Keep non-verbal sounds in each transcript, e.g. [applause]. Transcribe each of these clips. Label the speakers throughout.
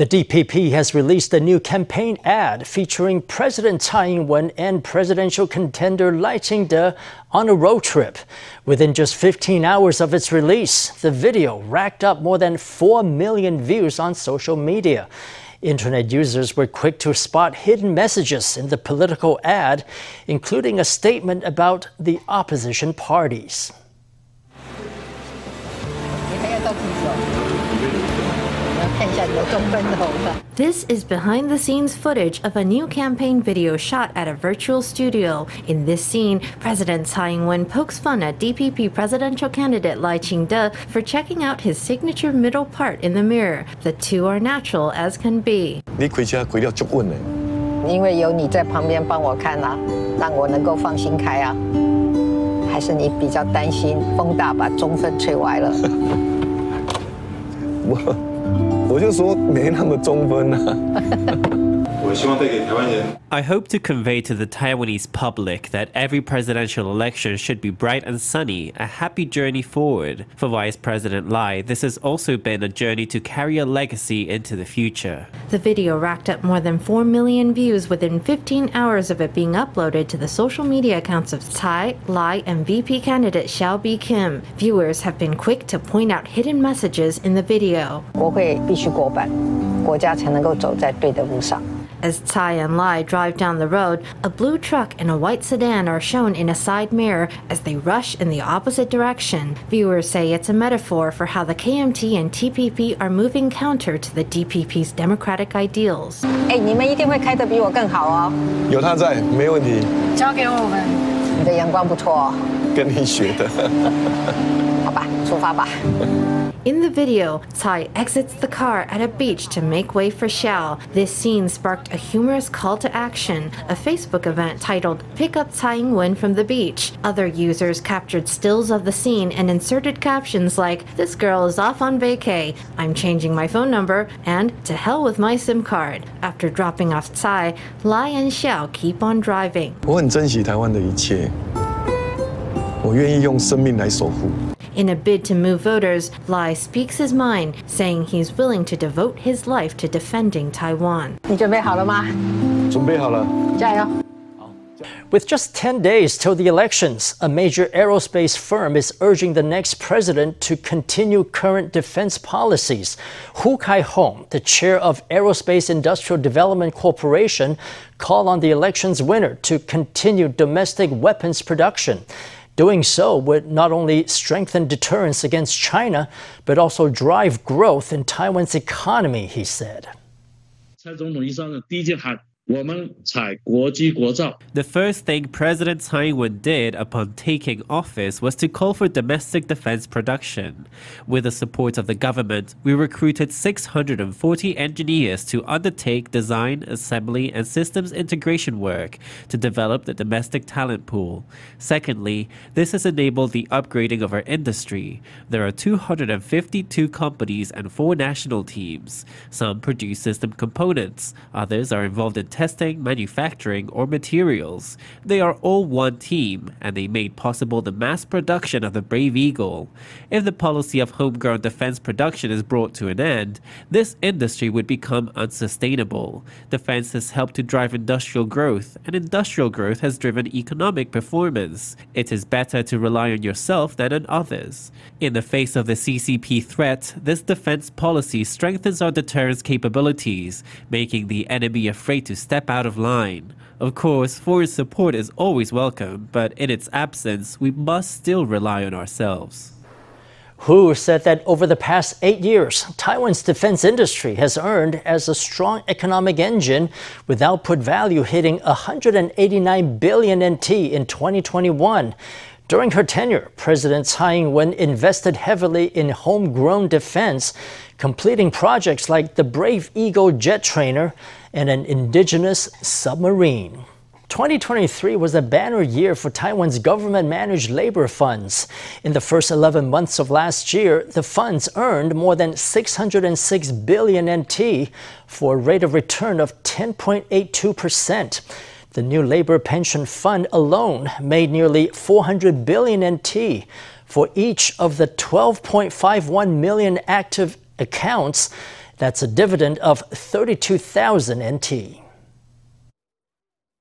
Speaker 1: The DPP has released a new campaign ad featuring President Tsai Ing-wen and presidential contender Lai Ching-te on a road trip. Within just 15 hours of its release, the video racked up more than 4 million views on social media. Internet users were quick to spot hidden messages in the political ad, including a statement about the opposition parties.
Speaker 2: This is behind the scenes footage of a new campaign video shot at a virtual studio. In this scene, President Tsai Ing wen pokes fun at DPP presidential candidate Lai Ching-te for checking out his signature middle part in the mirror. The two are natural as can be.
Speaker 3: 因为有你在旁边帮我看啊，让我能够放心开啊。还是你比较担心风大把中分吹歪了？
Speaker 4: 我。[laughs] 我就说没那么中分啊。
Speaker 5: I hope to convey to the Taiwanese public that every presidential election should be bright and sunny, a happy journey forward. For Vice President Lai, this has also been a journey to carry a legacy into the future.
Speaker 2: The video racked up more than 4 million views within 15 hours of it being uploaded to the social media accounts of Tsai, Lai, and VP candidate Hsiao Bi-khim. Viewers have been quick to point out hidden messages in the video.
Speaker 3: 国会必须过半，国家才能够走在对的路上。
Speaker 2: as Tsai and Lai drive down the road, a blue truck and a white sedan are shown in a side mirror as they rush in the opposite direction. Viewers say it's a metaphor for how the KMT and TPP are moving counter to the DPP's democratic ideals.
Speaker 3: 哎，你们一定会开得比我更好哦。
Speaker 4: 有他在，没问题。
Speaker 3: 交给我们。你的阳光不错哦。
Speaker 4: 跟你学的。
Speaker 3: 好吧，出发吧。
Speaker 2: In the video, Tsai exits the car at a beach to make way for Hsiao. This scene sparked a humorous call to action, a Facebook event titled Pick Up Tsai Ing-wen from the Beach. Other users captured stills of the scene and inserted captions like, This girl is off on vacay, I'm changing my phone number, and To hell with my SIM card. After dropping off Tsai, Lai and Hsiao keep on driving.
Speaker 4: 我很珍惜台湾的一切。我愿意用生命来守护。
Speaker 2: in a bid to move voters, Lai speaks his mind, saying he's willing to devote his life to defending Taiwan.
Speaker 1: With just 10 days till the elections, a major aerospace firm is urging the next president to continue current defense policies. Hu Kai-hong, the chair of Aerospace Industrial Development Corporation, called on the election's winner to continue domestic weapons production. Doing so would not only strengthen deterrence against China, but also drive growth in Taiwan's economy, he said.
Speaker 6: 蔡总统一上任，第一件喊 the
Speaker 5: first thing President Tsai Ing-wen did upon taking office was to call for domestic defense production. With the support of the government, we recruited 640 engineers to undertake design, assembly, and systems integration work to develop the domestic talent pool. Secondly, this has enabled the upgrading of our industry. There are 252 companies and four national teams. Some produce system components, others are involved in testing, manufacturing, or materials. They are all one team, and they made possible the mass production of the Brave Eagle. If the policy of homegrown defense production is brought to an end, this industry would become unsustainable. Defense has helped to drive industrial growth, and industrial growth has driven economic performance. It is better to rely on yourself than on others. In the face of the CCP threat, this defense policy strengthens our deterrence capabilities, making the enemy afraid to step out of line. Of course, foreign support is always welcome, but in its absence, we must still rely on ourselves.
Speaker 1: Hu said that over the past eight years, Taiwan's defense industry has earned as a strong economic engine, with output value hitting 189 billion NT in 2021. During her tenure, President Tsai Ing-wen invested heavily in homegrown defense, completing projects like the Brave Eagle jet trainer and an indigenous submarine. 2023 was a banner year for Taiwan's government managed labor funds. In the first 11 months of last year, the funds earned more than 606 billion NT for a rate of return of 10.82%. The new labor pension fund alone made nearly 400 billion NT for each of the 12.51 million active accounts That's a dividend of 32,000 NT.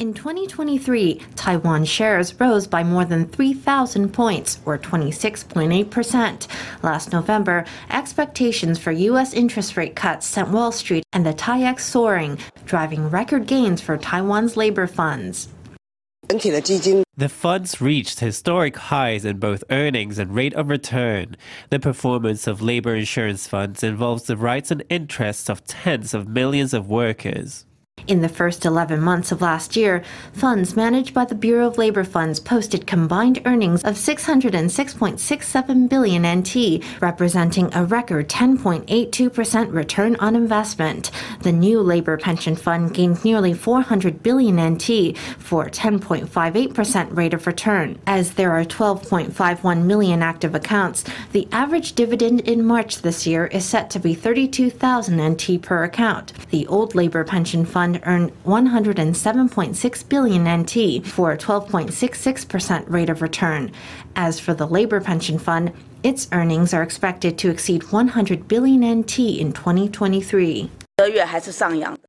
Speaker 2: In 2023, Taiwan shares rose by more than 3,000 points, or 26.8%. Last November, expectations for U.S. interest rate cuts sent Wall Street and the TAIEX soaring, driving record gains for Taiwan's labor funds.
Speaker 5: The funds reached historic highs in both earnings and rate of return. The performance of labor insurance funds involves the rights and interests of tens of millions of workers.
Speaker 2: In the first 11 months of last year, funds managed by the Bureau of Labor Funds posted combined earnings of 606.67 billion NT, representing a record 10.82% return on investment. The new labor pension fund gained nearly 400 billion NT for 10.58% rate of return. As there are 12.51 million active accounts, the average dividend in March this year is set to be 32,000 NT per account. The old labor pension fund fund earned 107.6 billion NT for a 12.66% rate of return. As for the labor pension fund, its earnings are expected to exceed 100 billion NT in 2023.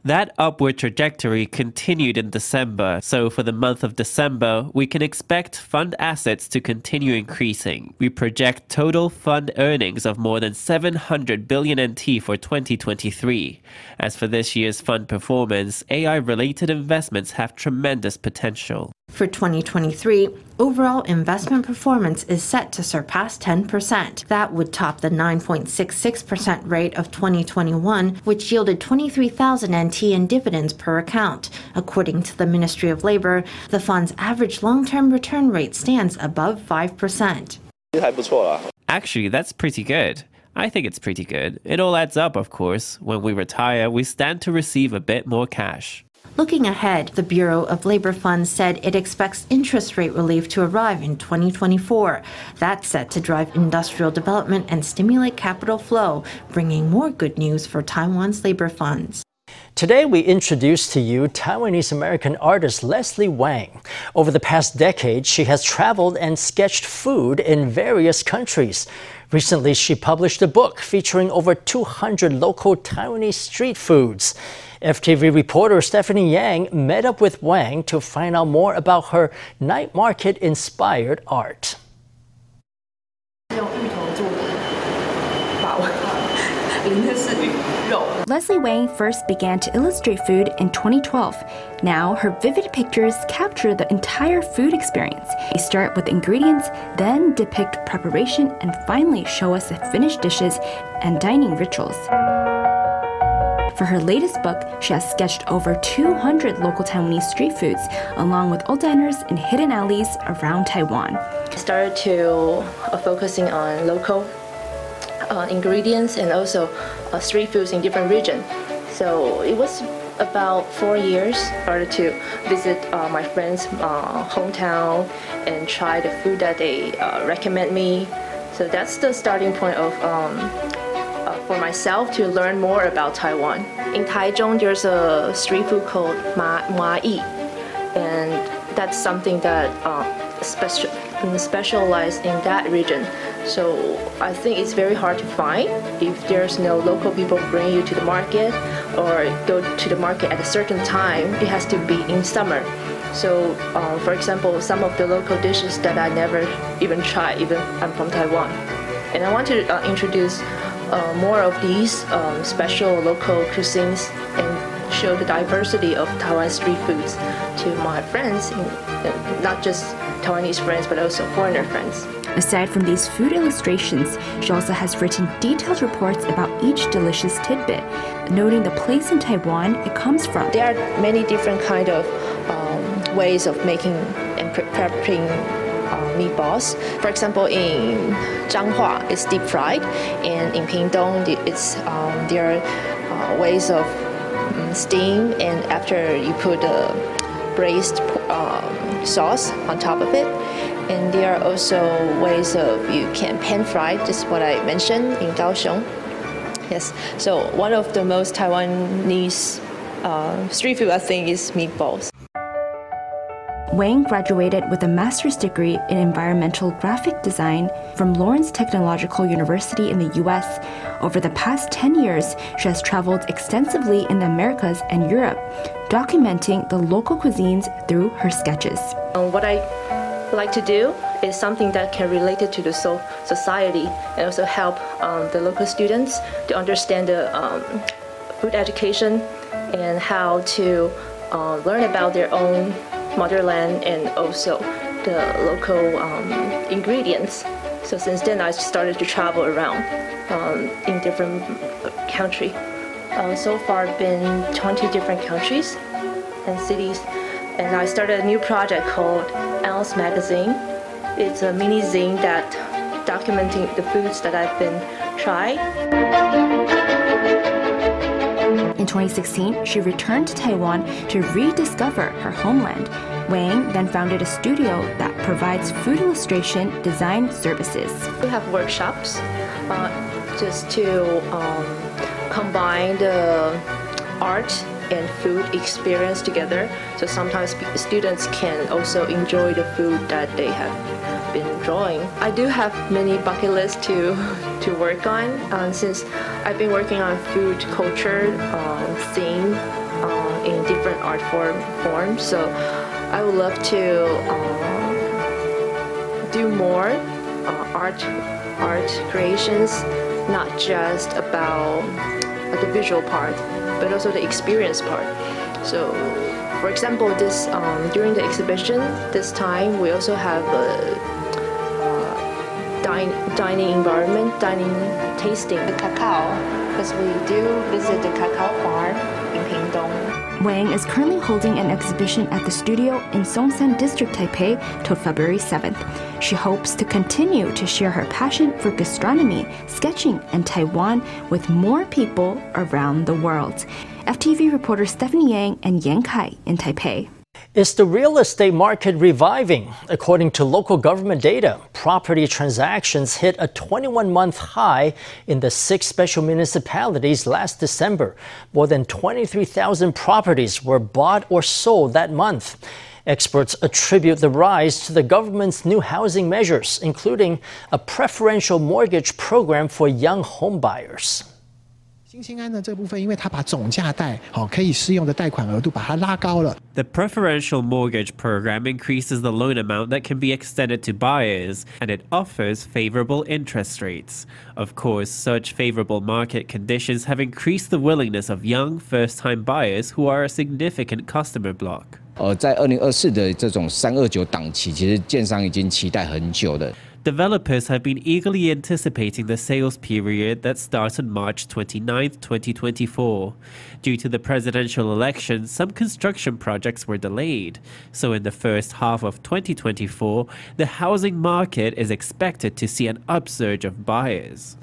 Speaker 5: That upward trajectory continued in December, so for the month of December, we can expect fund assets to continue increasing. We project total fund earnings of more than 700 billion NT for 2023. As for this year's fund performance, AI related investments have tremendous potential.
Speaker 2: For 2023, overall investment performance is set to surpass 10%. That would top the 9.66% rate of 2021, which yielded 23,000 NT in dividends per account. According to the Ministry of Labor, the fund's average long term return rate stands above 5%.
Speaker 5: Actually, that's pretty good. I think it's pretty good. It all adds up, of course. When we retire, we stand to receive a bit more cash.
Speaker 2: Looking ahead, the Bureau of Labor Funds said it expects interest rate relief to arrive in 2024. That's set to drive industrial development and stimulate capital flow, bringing more good news for Taiwan's labor funds.
Speaker 1: Today, we introduce to you Taiwanese American artist Leslie Wang. Over the past decade, she has traveled and sketched food in various countries. Recently, she published a book featuring over 200 local Taiwanese street foods. FTV reporter Stephanie Yang met up with Wang to find out more about her night market inspired art.
Speaker 7: Leslie Wang first began to illustrate food in 2012. Now, her vivid pictures capture the entire food experience. They start with ingredients, then depict preparation, and finally show us the finished dishes and dining rituals. For her latest book, she has sketched over 200 local Taiwanese street foods, along with old diners in hidden alleys around Taiwan.
Speaker 8: I started to uh, focusing on local uh, ingredients and also uh, street foods in different regions. So it was about four years started to visit uh, my friends' uh, hometown and try the food that they uh, recommend me. So that's the starting point of um, uh, for myself to learn more about Taiwan. In Taichung, there's a street food called Ma Yi, and that's something that special specialized in that region. So I think it's very hard to find if there's no local people bring you to the market or go to the market at a certain time. It has to be in summer. So, uh, for example, some of the local dishes that I never even tried, even I'm from Taiwan, and I want to uh, introduce uh, more of these um, special local cuisines and show the diversity of Taiwan street foods to my friends, not just Taiwanese friends, but also foreigner friends.
Speaker 7: Aside from these food illustrations, she also has written detailed reports about each delicious tidbit, noting the place in Taiwan it comes from.
Speaker 8: There are many different kind of um, ways of making and preparing uh, meatballs. For example, in Changhua, it's deep fried, and in Pingtung, it's um, there are uh, ways of um, steam, and after you put the braised um, sauce on top of it. And there are also ways of you can pan fry, just what I mentioned in Kaohsiung. Yes, so one of the most Taiwanese uh, street food, I think, is meatballs.
Speaker 7: Wang graduated with a master's degree in environmental graphic design from Lawrence Technological University in the US. Over the past 10 years, she has traveled extensively in the Americas and Europe, documenting the local cuisines through her sketches.
Speaker 8: Um, what I like to do is something that can relate to the so society and also help um, the local students to understand the um, food education and how to uh, learn about their own motherland and also the local um, ingredients. So since then, I started to travel around um, in different countries. Uh, so far, I've been 20 different countries and cities, and I started a new project called Alice Magazine. It's a mini zine that documenting the foods that I've been tried.
Speaker 7: In 2016, she returned to Taiwan to rediscover her homeland. Wang then founded a studio that provides food illustration design services.
Speaker 8: We have workshops uh, just to um, combine the art and food experience together. So sometimes students can also enjoy the food that they have been drawing. I do have many bucket lists to to work on uh, since I've been working on food culture uh, scene uh, in different art form forms. So I would love to uh, do more uh, art art creations, not just about the visual part, but also the experience part. So, for example, this um, during the exhibition this time we also have a, uh, dining environment, dining tasting the cacao, because we do visit the cacao farm
Speaker 7: Wang is currently holding an exhibition at the studio in Songshan District, Taipei till February 7th. She hopes to continue to share her passion for gastronomy, sketching, and Taiwan with more people around the world. FTV reporter Stephanie Yang and Yan Kai in Taipei.
Speaker 1: Is the real estate market reviving? According to local government data, property transactions hit a 21 month high in the six special municipalities last December. More than 23,000 properties were bought or sold that month. Experts attribute the rise to the government's new housing measures, including a preferential mortgage program for young homebuyers.
Speaker 9: 新兴安的这部分，因为它把总价贷好可以适用的贷款额度把它拉高了。
Speaker 5: The preferential mortgage program increases the loan amount that can be extended to buyers, and it offers favorable interest rates. Of course, such favorable market conditions have increased the willingness of young first-time buyers who are a significant customer block.
Speaker 10: 呃，在二零二四的这种三二九档期，其实建商已经期待很久了。
Speaker 5: Developers have been eagerly anticipating the sales period that starts on March 29, 2024. Due to the presidential election, some construction projects were delayed. So, in the first half of 2024, the housing market is expected to see an upsurge of buyers.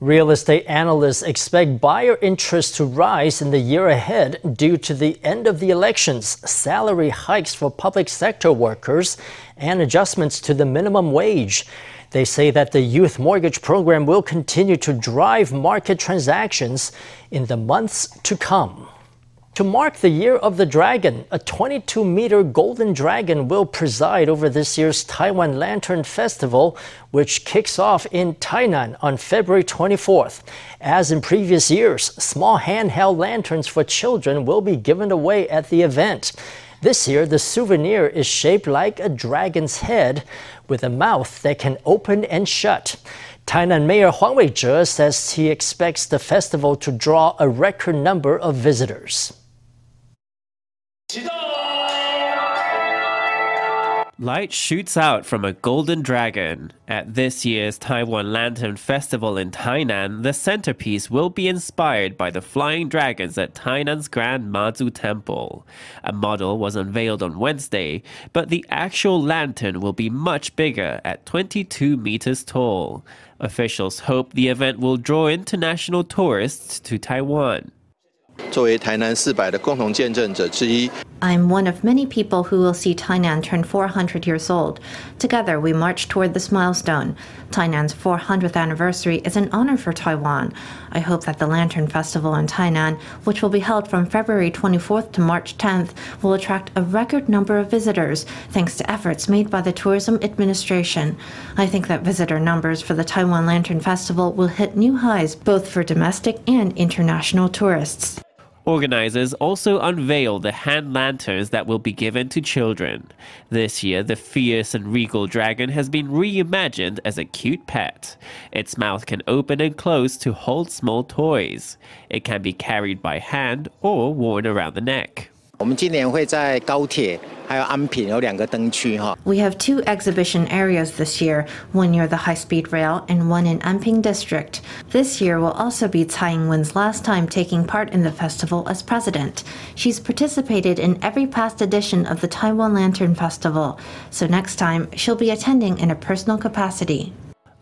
Speaker 1: Real estate analysts expect buyer interest to rise in the year ahead due to the end of the elections, salary hikes for public sector workers, and adjustments to the minimum wage. They say that the youth mortgage program will continue to drive market transactions in the months to come. To mark the Year of the Dragon, a 22 meter golden dragon will preside over this year's Taiwan Lantern Festival, which kicks off in Tainan on February 24th. As in previous years, small handheld lanterns for children will be given away at the event. This year, the souvenir is shaped like a dragon's head with a mouth that can open and shut. Tainan Mayor Huang Weizhe says he expects the festival to draw a record number of visitors.
Speaker 5: Light shoots out from a golden dragon. At this year's Taiwan Lantern Festival in Tainan, the centerpiece will be inspired by the flying dragons at Tainan's Grand Mazu Temple. A model was unveiled on Wednesday, but the actual lantern will be much bigger at 22 meters tall. Officials hope the event will draw international tourists to Taiwan.
Speaker 11: 作为台南四百的共同见证者之一，
Speaker 2: I'm one of many people who will see Tainan turn 400 years old. Together, we march toward this milestone. Tainan's 400th anniversary is an honor for Taiwan. I hope that the Lantern Festival in Tainan, which will be held from February 24th to March 10th, will attract a record number of visitors thanks to efforts made by the Tourism Administration. I think that visitor numbers for the Taiwan Lantern Festival will hit new highs both for domestic and international tourists.
Speaker 5: Organizers also unveiled the hand lanterns that will be given to children. This year, the fierce and regal dragon has been reimagined as a cute pet. Its mouth can open and close to hold small toys. It can be carried by hand or worn around the neck. [laughs]
Speaker 11: 我们今年会在高铁
Speaker 2: we have two exhibition areas this year, one near the high-speed rail and one in Anping District. This year will also be Tsai Ing-wen's last time taking part in the festival as president. She's participated in every past edition of the Taiwan Lantern Festival, so next time she'll be attending in a personal capacity.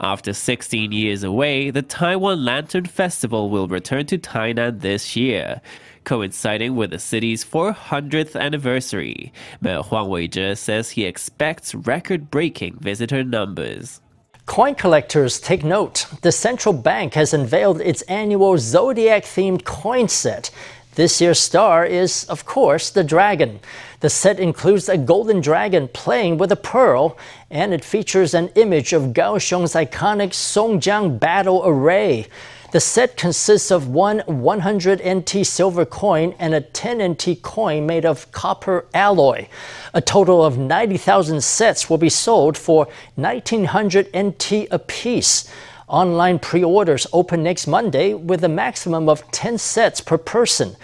Speaker 5: After 16 years away, the Taiwan Lantern Festival will return to Tainan this year coinciding with the city's 400th anniversary. Mayor Huang Weizhe says he expects record breaking visitor numbers.
Speaker 1: Coin collectors take note. The central bank has unveiled its annual zodiac themed coin set. This year's star is, of course, the dragon. The set includes a golden dragon playing with a pearl, and it features an image of Kaohsiung's iconic Songjiang battle array. The set consists of one 100 NT silver coin and a 10 NT coin made of copper alloy. A total of 90,000 sets will be sold for 1900 NT apiece. Online pre orders open next Monday with a maximum of 10 sets per person.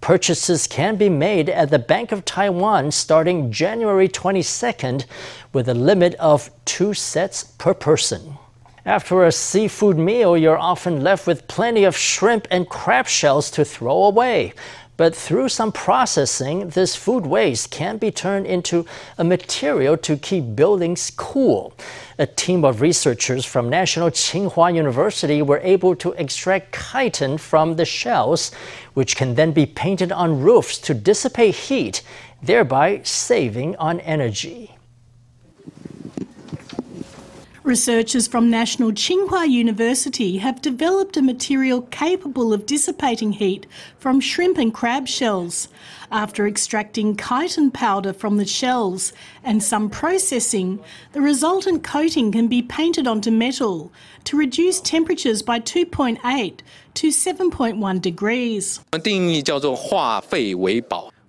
Speaker 1: Purchases can be made at the Bank of Taiwan starting January 22nd with a limit of two sets per person. After a seafood meal, you're often left with plenty of shrimp and crab shells to throw away. But through some processing, this food waste can be turned into a material to keep buildings cool. A team of researchers from National Tsinghua University were able to extract chitin from the shells, which can then be painted on roofs to dissipate heat, thereby saving on energy.
Speaker 12: Researchers from National Tsinghua University have developed a material capable of dissipating heat from shrimp and crab shells. After extracting chitin powder from the shells and some processing, the resultant coating can be painted onto metal to reduce temperatures by 2.8 to 7.1 degrees.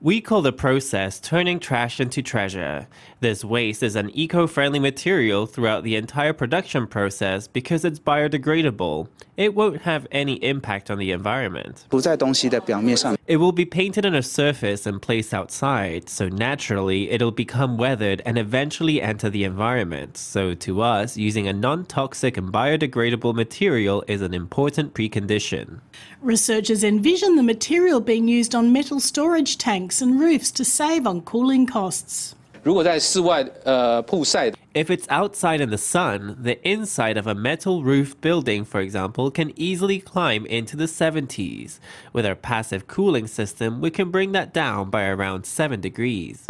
Speaker 5: We call the process turning trash into treasure. This waste is an eco friendly material throughout the entire production process because it's biodegradable. It won't have any impact on the environment. It will be painted on a surface and placed outside, so naturally it'll become weathered and eventually enter the environment. So, to us, using a non toxic and biodegradable material is an important precondition.
Speaker 12: Researchers envision the material being used on metal storage tanks and roofs to save on cooling costs.
Speaker 13: 如果在室外呃曝晒，
Speaker 5: If it's outside in the sun, the inside of a metal-roofed building, for example, can easily climb into the 70s. With our passive cooling system, we can bring that down by around 7 degrees.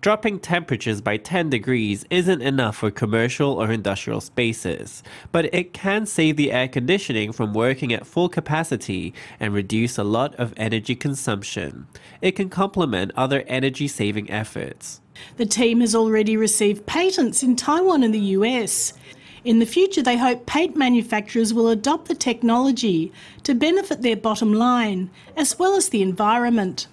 Speaker 5: Dropping temperatures by 10 degrees isn't enough for commercial or industrial spaces, but it can save the air conditioning from working at full capacity and reduce a lot of energy consumption. It can complement other energy saving efforts.
Speaker 12: The team has already received patents in Taiwan and the US. In the future, they hope paint manufacturers will adopt the technology to benefit their bottom line as well as the environment.